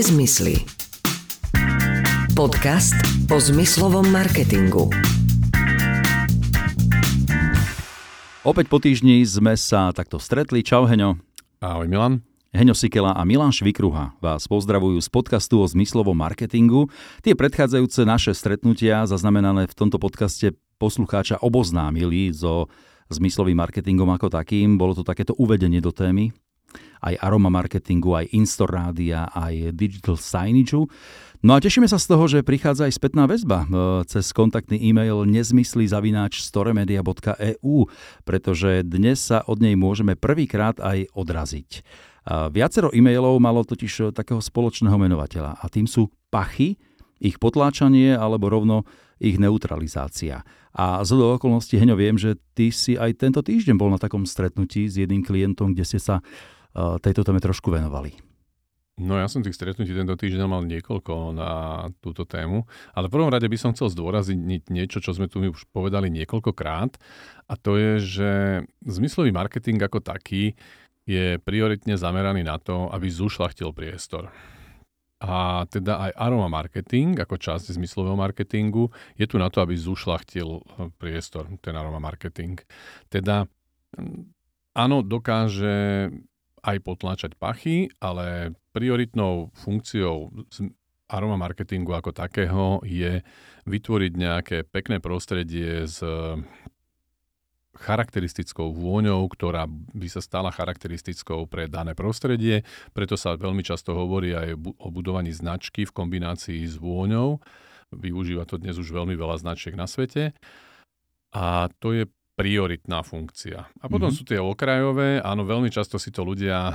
Nezmysly. Podcast o zmyslovom marketingu. Opäť po týždni sme sa takto stretli. Čau Heňo. Ahoj Milan. Heňo Sikela a Milan Švikruha vás pozdravujú z podcastu o zmyslovom marketingu. Tie predchádzajúce naše stretnutia, zaznamenané v tomto podcaste, poslucháča oboznámili so zmyslovým marketingom ako takým. Bolo to takéto uvedenie do témy aj aroma marketingu, aj in-store rádia, aj digital signage. No a tešíme sa z toho, že prichádza aj spätná väzba e, cez kontaktný e-mail nezmysly zavináč storemedia.eu, pretože dnes sa od nej môžeme prvýkrát aj odraziť. Viacero e-mailov malo totiž takého spoločného menovateľa a tým sú pachy, ich potláčanie alebo rovno ich neutralizácia. A z do okolností, Heňo, viem, že ty si aj tento týždeň bol na takom stretnutí s jedným klientom, kde ste sa tejto téme trošku venovali. No ja som tých stretnutí tento týždeň mal niekoľko na túto tému, ale v prvom rade by som chcel zdôraziť niečo, čo sme tu už povedali niekoľkokrát a to je, že zmyslový marketing ako taký je prioritne zameraný na to, aby zušlachtil priestor. A teda aj aroma marketing, ako časť zmyslového marketingu, je tu na to, aby zušlachtil priestor, ten aroma marketing. Teda áno, dokáže aj potláčať pachy, ale prioritnou funkciou aroma marketingu ako takého je vytvoriť nejaké pekné prostredie s charakteristickou vôňou, ktorá by sa stala charakteristickou pre dané prostredie. Preto sa veľmi často hovorí aj o budovaní značky v kombinácii s vôňou. Využíva to dnes už veľmi veľa značiek na svete. A to je prioritná funkcia. A potom mm-hmm. sú tie okrajové, áno, veľmi často si to ľudia uh,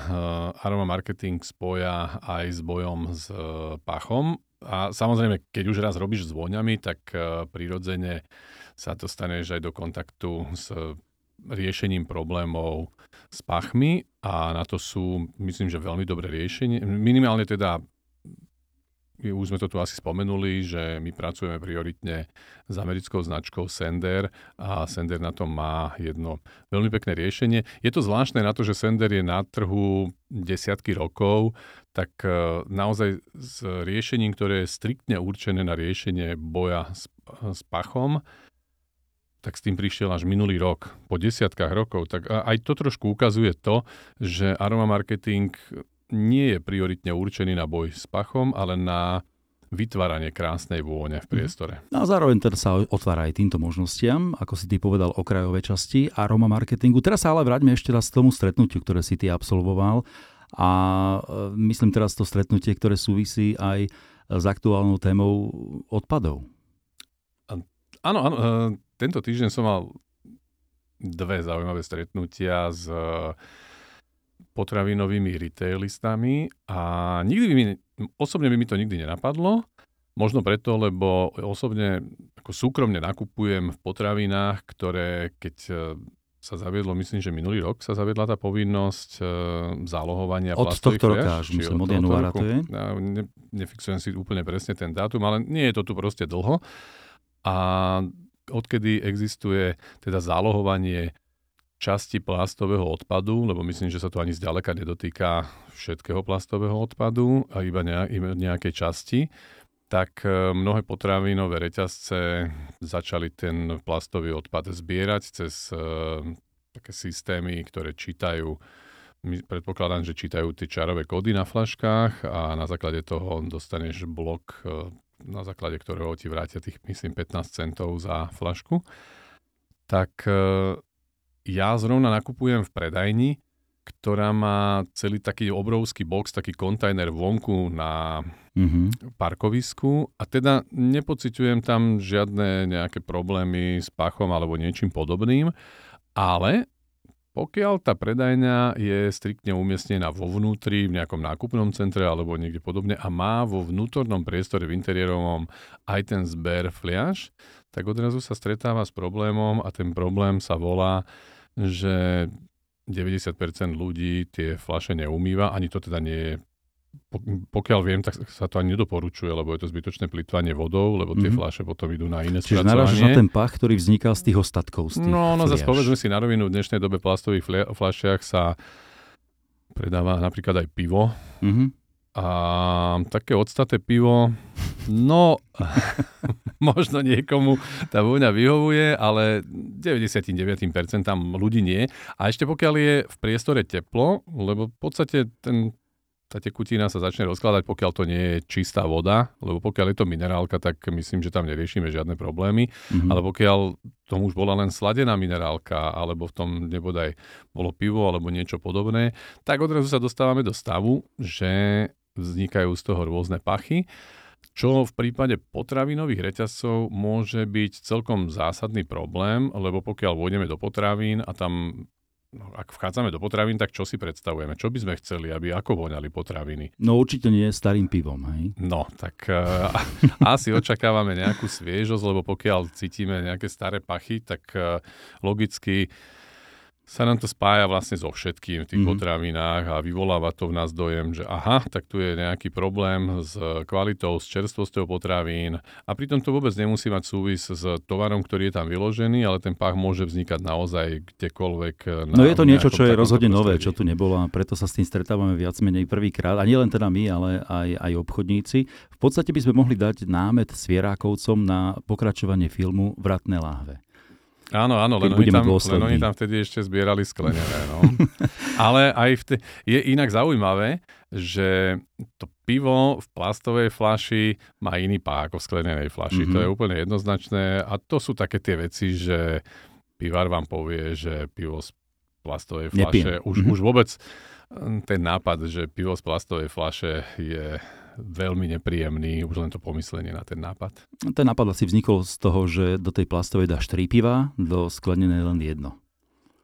aroma marketing spoja aj s bojom s uh, pachom. A samozrejme, keď už raz robíš s vôňami, tak uh, prirodzene sa dostaneš aj do kontaktu s riešením problémov s pachmi a na to sú, myslím, že veľmi dobré riešenie. Minimálne teda už sme to tu asi spomenuli, že my pracujeme prioritne s americkou značkou Sender a Sender na tom má jedno veľmi pekné riešenie. Je to zvláštne na to, že Sender je na trhu desiatky rokov, tak e, naozaj s riešením, ktoré je striktne určené na riešenie boja s, s pachom, tak s tým prišiel až minulý rok, po desiatkách rokov. Tak aj to trošku ukazuje to, že aroma marketing nie je prioritne určený na boj s pachom, ale na vytváranie krásnej vône v mhm. priestore. No a zároveň teda sa otvára aj týmto možnostiam, ako si ty povedal, okrajové časti aroma marketingu. Teraz sa ale vráťme ešte raz k tomu stretnutiu, ktoré si ty absolvoval. A e, myslím teraz to stretnutie, ktoré súvisí aj s aktuálnou témou odpadov. Áno, áno. E, tento týždeň som mal dve zaujímavé stretnutia s potravinovými retailistami a nikdy by mi, osobne by mi to nikdy nenapadlo. Možno preto, lebo osobne ako súkromne nakupujem v potravinách, ktoré keď e, sa zaviedlo, myslím, že minulý rok sa zaviedla tá povinnosť e, zálohovania od plastových tohto roka až myslím, od januára to je? Ja, ne, nefixujem si úplne presne ten dátum, ale nie je to tu proste dlho. A odkedy existuje teda zálohovanie časti plastového odpadu, lebo myslím, že sa to ani zďaleka nedotýka všetkého plastového odpadu, a iba, nejakej časti, tak e, mnohé potravinové reťazce začali ten plastový odpad zbierať cez uh, také systémy, ktoré čítajú predpokladám, že čítajú tie čarové kódy na flaškách a na základe toho dostaneš blok, e, na základe ktorého ti vrátia tých, myslím, 15 centov za flašku. Tak ja zrovna nakupujem v predajni, ktorá má celý taký obrovský box, taký kontajner vonku na mm-hmm. parkovisku a teda nepociťujem tam žiadne nejaké problémy s pachom alebo niečím podobným, ale pokiaľ tá predajňa je striktne umiestnená vo vnútri, v nejakom nákupnom centre alebo niekde podobne a má vo vnútornom priestore v interiérovom aj ten zber fliaž, tak odrazu sa stretáva s problémom a ten problém sa volá že 90% ľudí tie flaše neumýva, ani to teda nie je pokiaľ viem, tak sa to ani nedoporučuje, lebo je to zbytočné plitvanie vodou, lebo tie mm-hmm. fľaše potom idú na iné Čiže narážaš na ten pach, ktorý vznikal z tých ostatkov. Z tých no, no zase povedzme si na rovinu, v dnešnej dobe plastových fľašiach sa predáva napríklad aj pivo. Mm-hmm. A také odstaté pivo, no možno niekomu tá vôňa vyhovuje, ale 99% ľudí nie. A ešte pokiaľ je v priestore teplo, lebo v podstate ten tá tekutina sa začne rozkladať, pokiaľ to nie je čistá voda, lebo pokiaľ je to minerálka, tak myslím, že tam neriešime žiadne problémy, mm-hmm. ale pokiaľ tomu už bola len sladená minerálka, alebo v tom nebodaj bolo pivo alebo niečo podobné, tak odrazu sa dostávame do stavu, že vznikajú z toho rôzne pachy, čo v prípade potravinových reťazcov môže byť celkom zásadný problém, lebo pokiaľ vôjdeme do potravín a tam No, ak vchádzame do potravín, tak čo si predstavujeme? Čo by sme chceli, aby ako voňali potraviny? No určite nie starým pivom, hej? No, tak uh, asi očakávame nejakú sviežosť, lebo pokiaľ cítime nejaké staré pachy, tak uh, logicky sa nám to spája vlastne so všetkým v tých mm-hmm. potravinách a vyvoláva to v nás dojem, že aha, tak tu je nejaký problém s kvalitou, s čerstvosťou potravín a pritom to vôbec nemusí mať súvis s tovarom, ktorý je tam vyložený, ale ten pách môže vznikať naozaj kdekoľvek. Na no je to niečo, čo je rozhodne nové, čo tu nebolo a preto sa s tým stretávame viac menej prvýkrát a nielen teda my, ale aj, aj obchodníci. V podstate by sme mohli dať námet svierákovcom na pokračovanie filmu Vratné láhve. Áno, áno, len oni, tam, len oni tam vtedy ešte zbierali sklenené. No. Ale aj vtedy, je inak zaujímavé, že to pivo v plastovej flaši má iný pá ako v sklenenej flaši. Mm-hmm. To je úplne jednoznačné a to sú také tie veci, že pivar vám povie, že pivo z plastovej flaše, už, mm-hmm. už vôbec ten nápad, že pivo z plastovej flaše je veľmi nepríjemný, už len to pomyslenie na ten nápad. Ten nápad asi vznikol z toho, že do tej plastovej dáš tri piva, do sklenenej len jedno.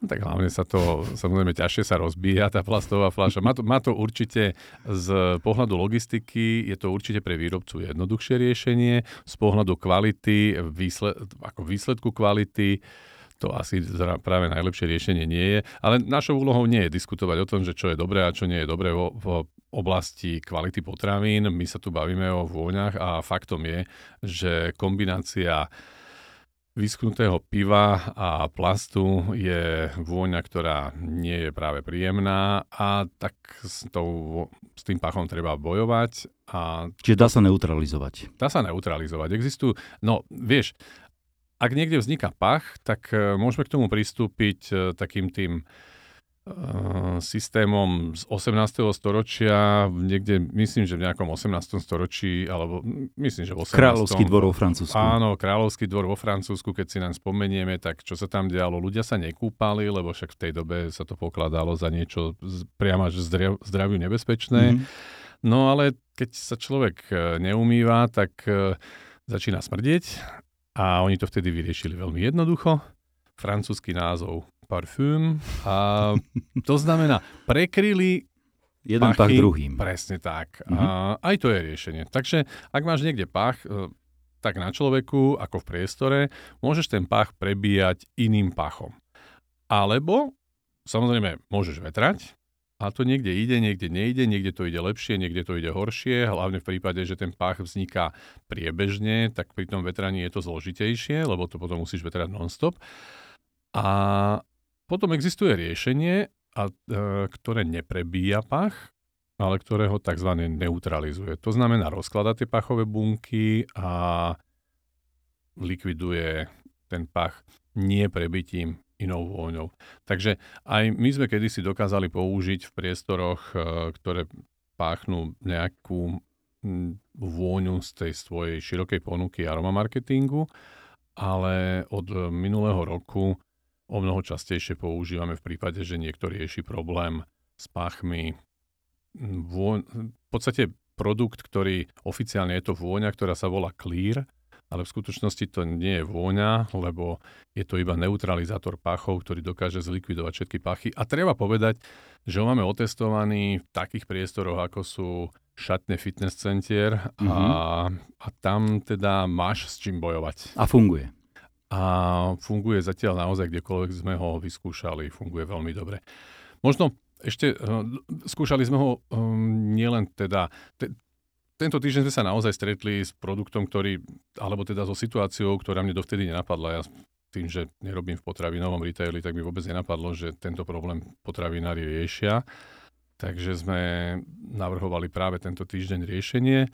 No tak hlavne sa to, samozrejme, ťažšie sa rozbíja tá plastová fľaša. Má to, má to určite z pohľadu logistiky, je to určite pre výrobcu jednoduchšie riešenie, z pohľadu kvality, výsled, ako výsledku kvality, to asi práve najlepšie riešenie nie je. Ale našou úlohou nie je diskutovať o tom, že čo je dobré a čo nie je dobré vo, vo oblasti kvality potravín. My sa tu bavíme o vôňach a faktom je, že kombinácia vyschnutého piva a plastu je vôňa, ktorá nie je práve príjemná a tak s, tou, s tým pachom treba bojovať. A Čiže dá sa neutralizovať. Dá sa neutralizovať. Existujú, no vieš, ak niekde vzniká pach, tak e, môžeme k tomu pristúpiť e, takým tým uh, systémom z 18. storočia, niekde, myslím, že v nejakom 18. storočí, alebo myslím, že v 18. Kráľovský dvor vo Francúzsku. Áno, Kráľovský dvor vo Francúzsku, keď si nám spomenieme, tak čo sa tam dialo, ľudia sa nekúpali, lebo však v tej dobe sa to pokladalo za niečo priamo až zdraviu nebezpečné. Mm-hmm. No ale keď sa človek neumýva, tak začína smrdieť a oni to vtedy vyriešili veľmi jednoducho. Francúzsky názov parfum. A to znamená, prekryli Jeden pach druhým. Presne tak. Mm-hmm. A aj to je riešenie. Takže ak máš niekde pach, e, tak na človeku, ako v priestore, môžeš ten pach prebíjať iným pachom. Alebo, samozrejme, môžeš vetrať, a to niekde ide, niekde nejde, niekde to ide lepšie, niekde to ide horšie, hlavne v prípade, že ten pách vzniká priebežne, tak pri tom vetraní je to zložitejšie, lebo to potom musíš vetrať non-stop. A potom existuje riešenie, a, e, ktoré neprebíja pach, ale ktoré ho tzv. neutralizuje. To znamená, rozklada tie pachové bunky a likviduje ten pach nie prebytím inou vôňou. Takže aj my sme kedysi dokázali použiť v priestoroch, e, ktoré páchnú nejakú vôňu z tej svojej širokej ponuky aroma marketingu, ale od minulého roku o mnoho častejšie používame v prípade, že niekto rieši problém s páchmi. Vôň, v podstate produkt, ktorý oficiálne je to vôňa, ktorá sa volá Clear, ale v skutočnosti to nie je vôňa, lebo je to iba neutralizátor pachov, ktorý dokáže zlikvidovať všetky pachy. A treba povedať, že ho máme otestovaný v takých priestoroch, ako sú šatné fitness centier mm-hmm. a, mhm. a tam teda máš s čím bojovať. A funguje. A funguje zatiaľ naozaj, kdekoľvek sme ho vyskúšali, funguje veľmi dobre. Možno ešte uh, skúšali sme ho um, nielen teda, te, tento týždeň sme sa naozaj stretli s produktom, ktorý, alebo teda so situáciou, ktorá mne dovtedy nenapadla. Ja tým, že nerobím v potravinovom retaili, tak mi vôbec nenapadlo, že tento problém potravinári riešia. Takže sme navrhovali práve tento týždeň riešenie.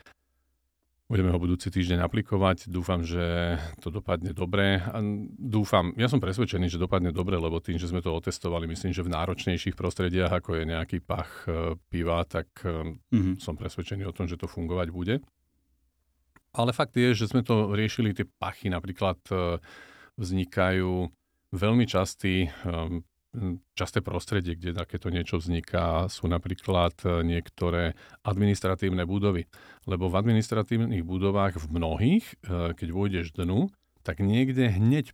Budeme ho budúci týždeň aplikovať. Dúfam, že to dopadne dobre. A dúfam, ja som presvedčený, že dopadne dobre, lebo tým, že sme to otestovali, myslím, že v náročnejších prostrediach, ako je nejaký pach e, piva, tak mm-hmm. som presvedčený o tom, že to fungovať bude. Ale fakt je, že sme to riešili, tie pachy napríklad e, vznikajú veľmi častý časté prostredie, kde takéto niečo vzniká, sú napríklad e, niektoré administratívne budovy. Lebo v administratívnych budovách v mnohých, e, keď vôjdeš dnu, tak niekde hneď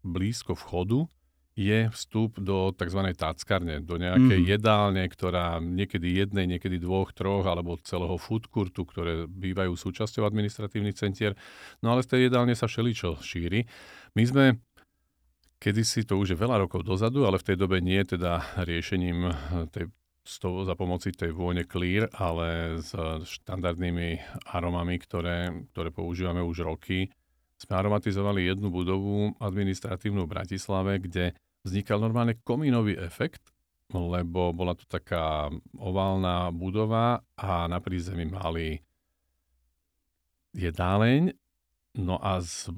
blízko vchodu je vstup do tzv. táckarne, do nejakej mm. jedálne, ktorá niekedy jednej, niekedy dvoch, troch, alebo celého food courtu, ktoré bývajú súčasťou administratívnych centier. No ale z tej jedálne sa všeličo šíri. My sme Kedysi to už je veľa rokov dozadu, ale v tej dobe nie teda riešením eh, tej, toho, za pomoci tej vône clear, ale s štandardnými aromami, ktoré, ktoré používame už roky. Sme aromatizovali jednu budovu administratívnu v Bratislave, kde vznikal normálne komínový efekt, lebo bola to taká oválna budova a na prízemí mali jedáleň, no a z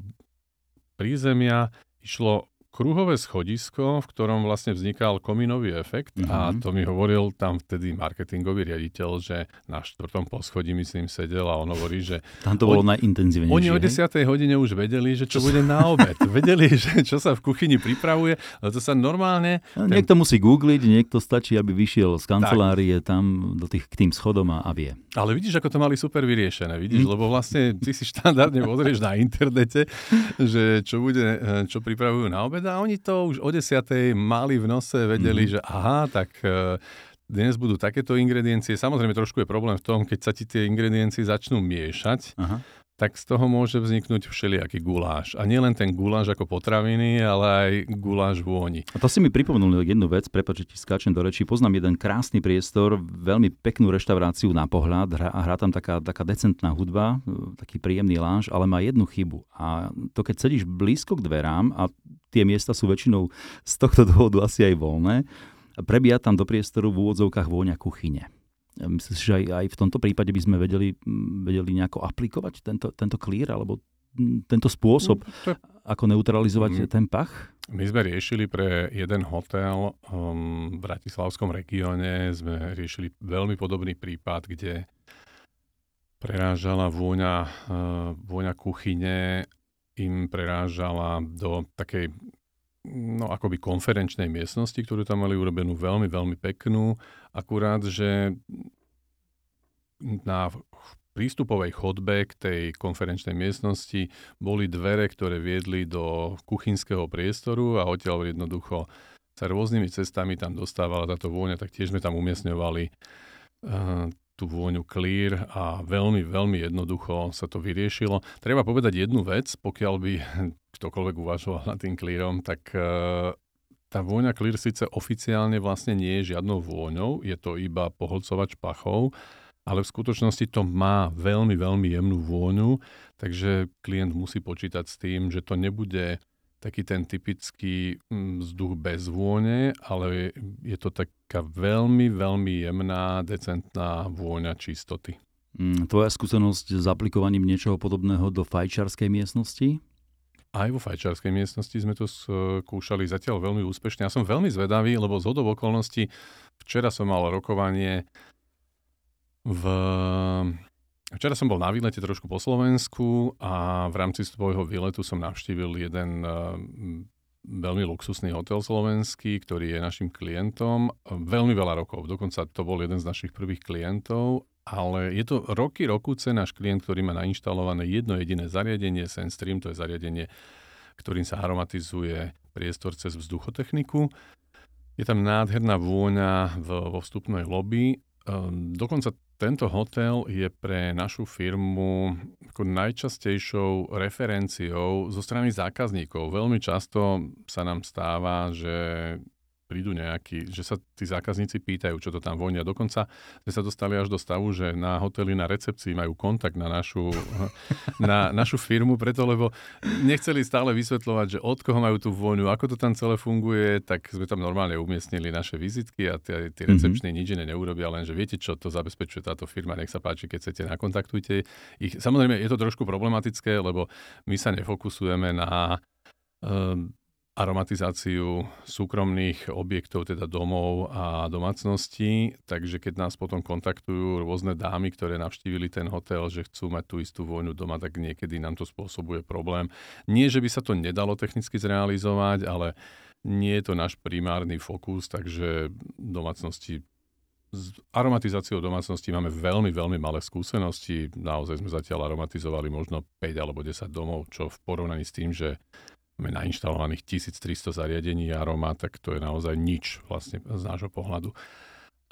prízemia išlo kruhové schodisko, v ktorom vlastne vznikal komínový efekt mm-hmm. a mhm. to mi hovoril tam vtedy marketingový riaditeľ, že na štvrtom poschodí myslím sedel a on hovorí, že... Tam to bolo on, najintenzívnejšie. Oni o 10. hodine už vedeli, že čo, čo bude na obed. vedeli, že čo sa v kuchyni pripravuje, ale to sa normálne... No, ten... Niekto musí googliť, niekto stačí, aby vyšiel z kancelárie tak. tam do tých, k tým schodom a, a vie. Ale vidíš, ako to mali super vyriešené, vidíš, mm. lebo vlastne ty si štandardne pozrieš na internete, že čo bude, čo pripravujú na obed a oni to už o desiatej mali v nose, vedeli, mm-hmm. že aha, tak e, dnes budú takéto ingrediencie. Samozrejme, trošku je problém v tom, keď sa ti tie ingrediencie začnú miešať, Aha tak z toho môže vzniknúť všelijaký guláš. A nielen ten guláš ako potraviny, ale aj guláš vôni. A to si mi pripomenul jednu vec, prepáč, ti skáčem do rečí. Poznám jeden krásny priestor, veľmi peknú reštauráciu na pohľad, hrá, hrá tam taká, taká decentná hudba, taký príjemný lánž, ale má jednu chybu. A to keď sedíš blízko k dverám a tie miesta sú väčšinou z tohto dôvodu asi aj voľné, prebíja tam do priestoru v úvodzovkách vôňa kuchyne. Myslíš, že aj, aj v tomto prípade by sme vedeli, vedeli nejako aplikovať tento, tento clear alebo tento spôsob, to... ako neutralizovať mm. ten pach? My sme riešili pre jeden hotel um, v Bratislavskom regióne, sme riešili veľmi podobný prípad, kde prerážala vôňa, uh, vôňa kuchyne, im prerážala do takej no akoby konferenčnej miestnosti, ktorú tam mali urobenú veľmi, veľmi peknú. Akurát, že na prístupovej chodbe k tej konferenčnej miestnosti boli dvere, ktoré viedli do kuchynského priestoru a odtiaľ jednoducho sa rôznymi cestami tam dostávala táto vôňa, tak tiež sme tam umiestňovali uh, tú vôňu clear a veľmi, veľmi jednoducho sa to vyriešilo. Treba povedať jednu vec, pokiaľ by ktokoľvek uvažoval nad tým clearom, tak uh, tá vôňa clear síce oficiálne vlastne nie je žiadnou vôňou, je to iba pohodcovač pachov, ale v skutočnosti to má veľmi, veľmi jemnú vôňu, takže klient musí počítať s tým, že to nebude taký ten typický mm, vzduch bez vône, ale je to taká veľmi, veľmi jemná, decentná vôňa čistoty. Mm, tvoja skúsenosť s aplikovaním niečoho podobného do fajčarskej miestnosti? Aj vo fajčarskej miestnosti sme to skúšali zatiaľ veľmi úspešne. Ja som veľmi zvedavý, lebo z hodov okolností včera som mal rokovanie v Včera som bol na výlete trošku po Slovensku a v rámci svojho výletu som navštívil jeden uh, veľmi luxusný hotel slovenský, ktorý je našim klientom. Veľmi veľa rokov, dokonca to bol jeden z našich prvých klientov, ale je to roky, rokuce náš klient, ktorý má nainštalované jedno jediné zariadenie, SenStream, to je zariadenie, ktorým sa aromatizuje priestor cez vzduchotechniku. Je tam nádherná vôňa vo vstupnej lobby. Um, dokonca tento hotel je pre našu firmu ako najčastejšou referenciou zo strany zákazníkov. Veľmi často sa nám stáva, že prídu nejakí, že sa tí zákazníci pýtajú, čo to tam vonia. Dokonca sme sa dostali až do stavu, že na hoteli na recepcii majú kontakt na našu, na našu firmu, preto lebo nechceli stále vysvetľovať, že od koho majú tú vôňu, ako to tam celé funguje, tak sme tam normálne umiestnili naše vizitky a tie, tie mhm. recepčné mm-hmm. nič iné neurobia, len že viete čo, to zabezpečuje táto firma, nech sa páči, keď chcete, nakontaktujte ich. Samozrejme, je to trošku problematické, lebo my sa nefokusujeme na um, aromatizáciu súkromných objektov, teda domov a domácností, takže keď nás potom kontaktujú rôzne dámy, ktoré navštívili ten hotel, že chcú mať tú istú vojnu doma, tak niekedy nám to spôsobuje problém. Nie, že by sa to nedalo technicky zrealizovať, ale nie je to náš primárny fokus, takže domácnosti s aromatizáciou domácnosti máme veľmi, veľmi malé skúsenosti. Naozaj sme zatiaľ aromatizovali možno 5 alebo 10 domov, čo v porovnaní s tým, že nainštalovaných 1300 zariadení aroma, tak to je naozaj nič vlastne z nášho pohľadu.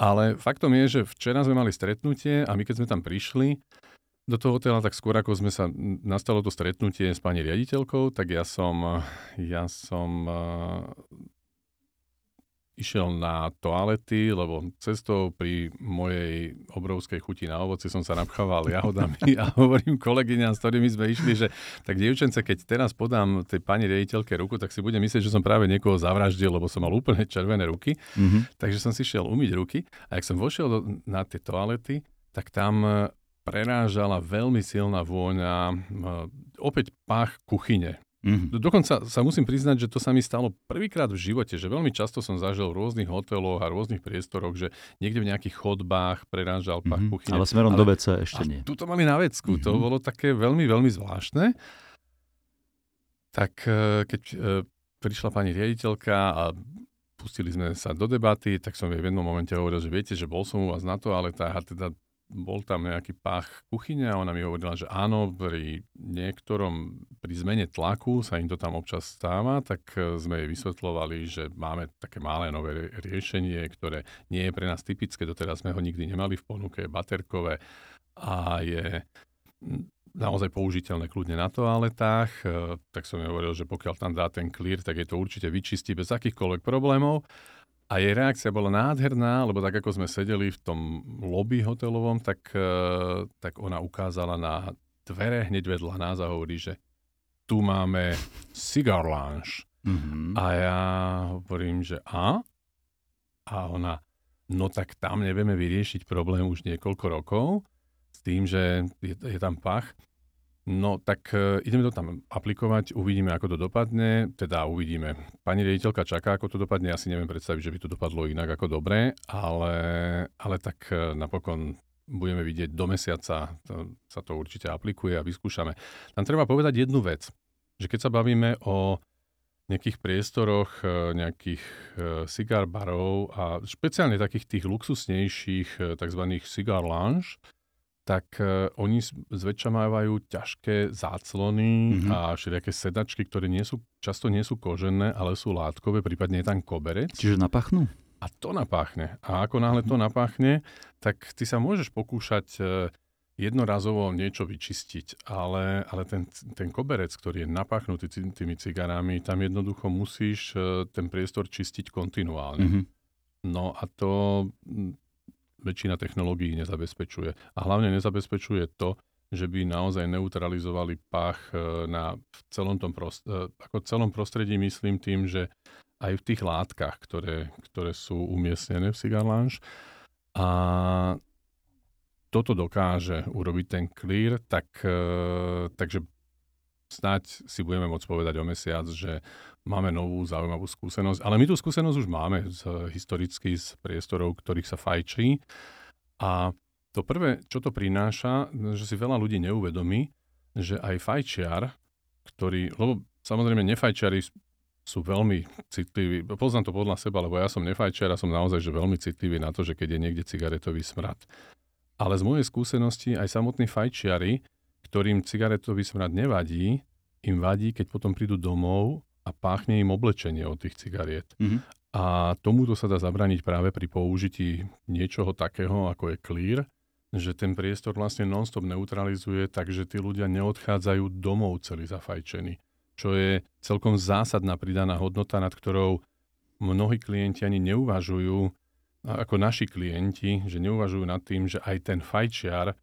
Ale faktom je, že včera sme mali stretnutie a my keď sme tam prišli do toho hotela, tak skôr ako sme sa, nastalo to stretnutie s pani riaditeľkou, tak ja som, ja som išiel na toalety, lebo cestou pri mojej obrovskej chuti na ovoci som sa napchával jahodami a hovorím kolegyňam, s ktorými sme išli, že tak dievčence, keď teraz podám tej pani riaditeľke ruku, tak si bude myslieť, že som práve niekoho zavraždil, lebo som mal úplne červené ruky. Mm-hmm. Takže som si šiel umyť ruky a ak som vošiel do, na tie toalety, tak tam e, prerážala veľmi silná vôňa, e, opäť pach kuchyne. Mm-hmm. Dokonca sa musím priznať, že to sa mi stalo prvýkrát v živote, že veľmi často som zažil v rôznych hoteloch a rôznych priestoroch, že niekde v nejakých chodbách prerážal pach mm-hmm. kuchyne. Ale smerom ale, do WC ešte nie. Tu to mali na vecku, mm-hmm. to bolo také veľmi, veľmi zvláštne. Tak e, keď e, prišla pani riaditeľka a pustili sme sa do debaty, tak som jej v jednom momente hovoril, že viete, že bol som u vás na to, ale tá teda bol tam nejaký pách kuchyne a ona mi hovorila, že áno, pri niektorom, pri zmene tlaku sa im to tam občas stáva, tak e, sme jej vysvetľovali, že máme také malé nové riešenie, ktoré nie je pre nás typické, doteraz sme ho nikdy nemali v ponuke, baterkové a je naozaj použiteľné kľudne na toaletách, e, tak som jej hovoril, že pokiaľ tam dá ten clear, tak je to určite vyčistí bez akýchkoľvek problémov. A jej reakcia bola nádherná, lebo tak ako sme sedeli v tom lobby hotelovom, tak, e, tak ona ukázala na dvere hneď vedľa nás a hovorí, že tu máme cigar lounge. Mm-hmm. A ja hovorím, že a? A ona, no tak tam nevieme vyriešiť problém už niekoľko rokov s tým, že je, je tam pach. No tak uh, ideme to tam aplikovať, uvidíme, ako to dopadne, teda uvidíme. Pani riaditeľka čaká, ako to dopadne, ja si neviem predstaviť, že by to dopadlo inak ako dobre, ale, ale tak uh, napokon budeme vidieť do mesiaca, to, sa to určite aplikuje a vyskúšame. Tam treba povedať jednu vec, že keď sa bavíme o nejakých priestoroch, e, nejakých cigar barov a špeciálne takých tých luxusnejších tzv. cigar lounge, tak uh, oni zväčša mávajú ťažké záclony mm-hmm. a všelijaké sedačky, ktoré nie sú, často nie sú kožené, ale sú látkové, prípadne je tam koberec. Čiže napachnú? A to napáchne. A ako náhle to mhm. napáchne, tak ty sa môžeš pokúšať uh, jednorazovo niečo vyčistiť, ale, ale ten, ten koberec, ktorý je napáchnutý tými cigarami, tam jednoducho musíš uh, ten priestor čistiť kontinuálne. Mm-hmm. No a to väčšina technológií nezabezpečuje. A hlavne nezabezpečuje to, že by naozaj neutralizovali pach e, na celom tom prost, e, ako celom prostredí myslím tým, že aj v tých látkach, ktoré, ktoré sú umiestnené v Cigar Lounge. A toto dokáže urobiť ten clear, tak, e, takže snáď si budeme môcť povedať o mesiac, že máme novú zaujímavú skúsenosť. Ale my tú skúsenosť už máme z, historicky z priestorov, ktorých sa fajčí. A to prvé, čo to prináša, že si veľa ľudí neuvedomí, že aj fajčiar, ktorý, lebo samozrejme nefajčiari sú veľmi citliví, poznám to podľa seba, lebo ja som nefajčiar a som naozaj že veľmi citlivý na to, že keď je niekde cigaretový smrad. Ale z mojej skúsenosti aj samotní fajčiari, ktorým cigaretový smrad nevadí, im vadí, keď potom prídu domov a páchne im oblečenie od tých cigariet. Mm-hmm. A tomuto sa dá zabraniť práve pri použití niečoho takého, ako je clear, že ten priestor vlastne non-stop neutralizuje, takže tí ľudia neodchádzajú domov celý zafajčení. Čo je celkom zásadná pridaná hodnota, nad ktorou mnohí klienti ani neuvažujú, ako naši klienti, že neuvažujú nad tým, že aj ten fajčiar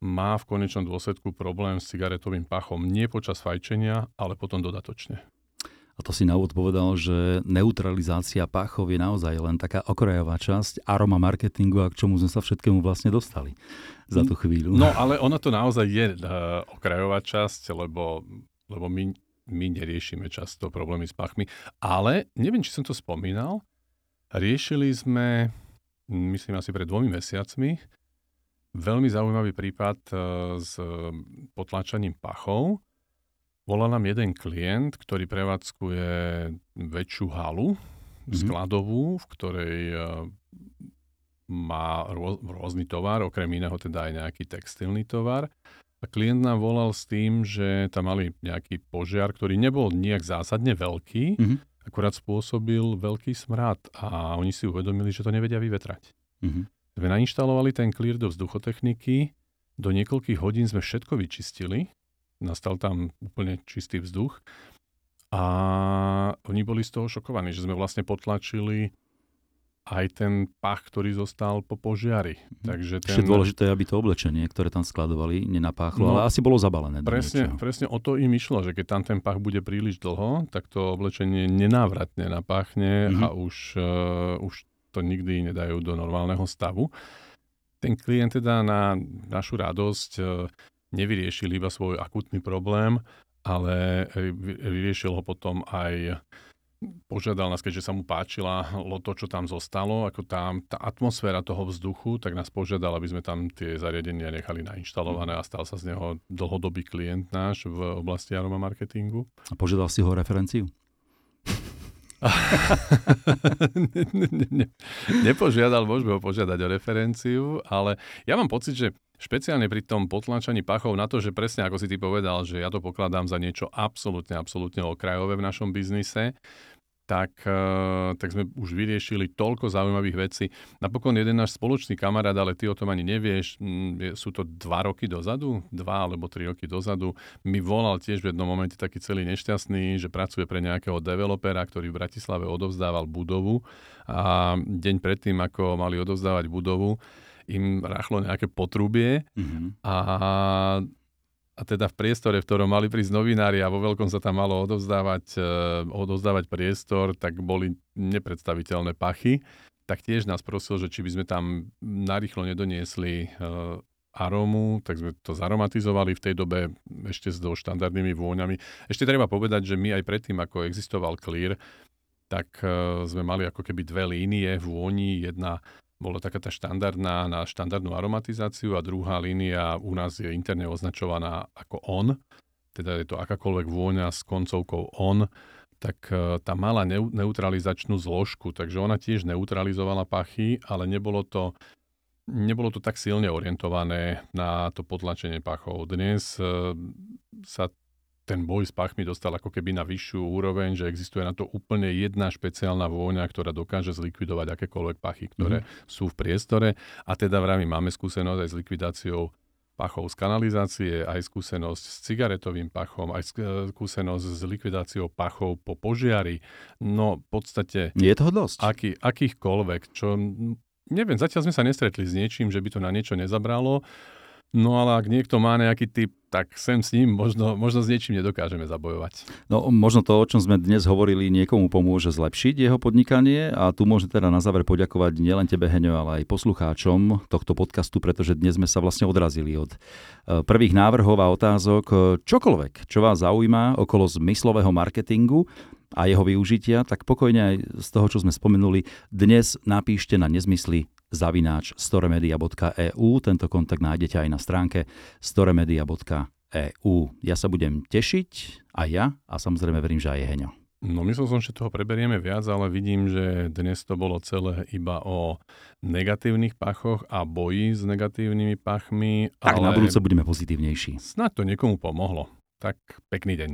má v konečnom dôsledku problém s cigaretovým pachom nie počas fajčenia, ale potom dodatočne. A to si na úvod povedal, že neutralizácia páchov je naozaj len taká okrajová časť aroma marketingu a k čomu sme sa všetkému vlastne dostali za tú chvíľu. No ale ona to naozaj je uh, okrajová časť, lebo, lebo my, my neriešime často problémy s pachmi. Ale neviem, či som to spomínal, riešili sme, myslím asi pred dvomi mesiacmi, veľmi zaujímavý prípad uh, s potlačaním pachov Volal nám jeden klient, ktorý prevádzkuje väčšiu halu mm-hmm. skladovú, v ktorej e, má rôzny tovar, okrem iného teda aj nejaký textilný tovar. A klient nám volal s tým, že tam mali nejaký požiar, ktorý nebol nejak zásadne veľký, mm-hmm. akurát spôsobil veľký smrad a oni si uvedomili, že to nevedia vyvetrať. Mm-hmm. Sme nainštalovali ten clear do vzduchotechniky, do niekoľkých hodín sme všetko vyčistili, nastal tam úplne čistý vzduch. A oni boli z toho šokovaní, že sme vlastne potlačili aj ten pach, ktorý zostal po požiari. Mhm. Takže ten... Ešte dôležité, aby to oblečenie, ktoré tam skladovali, nenapáchlo, no, ale asi bolo zabalené. Presne, presne o to im išlo, že keď tam ten pach bude príliš dlho, tak to oblečenie nenávratne napáchne mm-hmm. a už, uh, už to nikdy nedajú do normálneho stavu. Ten klient teda na našu radosť uh, nevyriešil iba svoj akutný problém, ale vyriešil ho potom aj požiadal nás, keďže sa mu páčila to, čo tam zostalo, ako tam tá atmosféra toho vzduchu, tak nás požiadal, aby sme tam tie zariadenia nechali nainštalované a stal sa z neho dlhodobý klient náš v oblasti aroma marketingu. A požiadal si ho referenciu? Ne, ne, ne, nepožiadal, môžeme ho požiadať o referenciu, ale ja mám pocit, že špeciálne pri tom potlačaní pachov na to, že presne ako si ty povedal, že ja to pokladám za niečo absolútne, absolútne okrajové v našom biznise, tak, eh, tak sme už vyriešili toľko zaujímavých vecí. Napokon jeden náš spoločný kamarát, ale ty o tom ani nevieš, mm, sú to dva roky dozadu, dva alebo tri roky dozadu, mi volal tiež v jednom momente taký celý nešťastný, že pracuje pre nejakého developera, ktorý v Bratislave odovzdával budovu a deň predtým, ako mali odovzdávať budovu, im rachlo nejaké potrubie mm-hmm. a a teda v priestore, v ktorom mali prísť novinári a vo veľkom sa tam malo odovzdávať, uh, odovzdávať priestor, tak boli nepredstaviteľné pachy. Tak tiež nás prosil, že či by sme tam narýchlo nedoniesli uh, arómu, tak sme to zaromatizovali v tej dobe ešte s do štandardnými vôňami. Ešte treba povedať, že my aj predtým, ako existoval Clear, tak uh, sme mali ako keby dve línie vôni. Jedna bola taká tá štandardná na štandardnú aromatizáciu a druhá línia u nás je interne označovaná ako on, teda je to akákoľvek vôňa s koncovkou on, tak e, tá mala neutralizačnú zložku, takže ona tiež neutralizovala pachy, ale nebolo to, nebolo to tak silne orientované na to potlačenie pachov. Dnes e, sa ten boj s pachmi dostal ako keby na vyššiu úroveň, že existuje na to úplne jedna špeciálna vôňa, ktorá dokáže zlikvidovať akékoľvek pachy, ktoré mm. sú v priestore. A teda vrami máme skúsenosť aj s likvidáciou pachov z kanalizácie, aj skúsenosť s cigaretovým pachom, aj skúsenosť s likvidáciou pachov po požiari. No v podstate... Je toho dosť. Aký, akýchkoľvek, čo... Neviem, zatiaľ sme sa nestretli s niečím, že by to na niečo nezabralo. No ale ak niekto má nejaký typ, tak sem s ním možno, možno s niečím nedokážeme zabojovať. No možno to, o čom sme dnes hovorili, niekomu pomôže zlepšiť jeho podnikanie a tu môžem teda na záver poďakovať nielen tebe, Heňo, ale aj poslucháčom tohto podcastu, pretože dnes sme sa vlastne odrazili od eh, prvých návrhov a otázok. Čokoľvek, čo vás zaujíma okolo zmyslového marketingu, a jeho využitia, tak pokojne aj z toho, čo sme spomenuli, dnes napíšte na nezmysly zavináč storemedia.eu. Tento kontakt nájdete aj na stránke storemedia.eu. Ja sa budem tešiť, aj ja, a samozrejme verím, že aj Heňo. No myslel som, že toho preberieme viac, ale vidím, že dnes to bolo celé iba o negatívnych pachoch a boji s negatívnymi pachmi. Tak ale... na budúce budeme pozitívnejší. Snad to niekomu pomohlo. Tak pekný deň.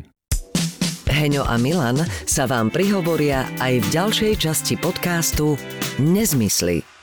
Heňo a Milan sa vám prihovoria aj v ďalšej časti podcastu Nezmysly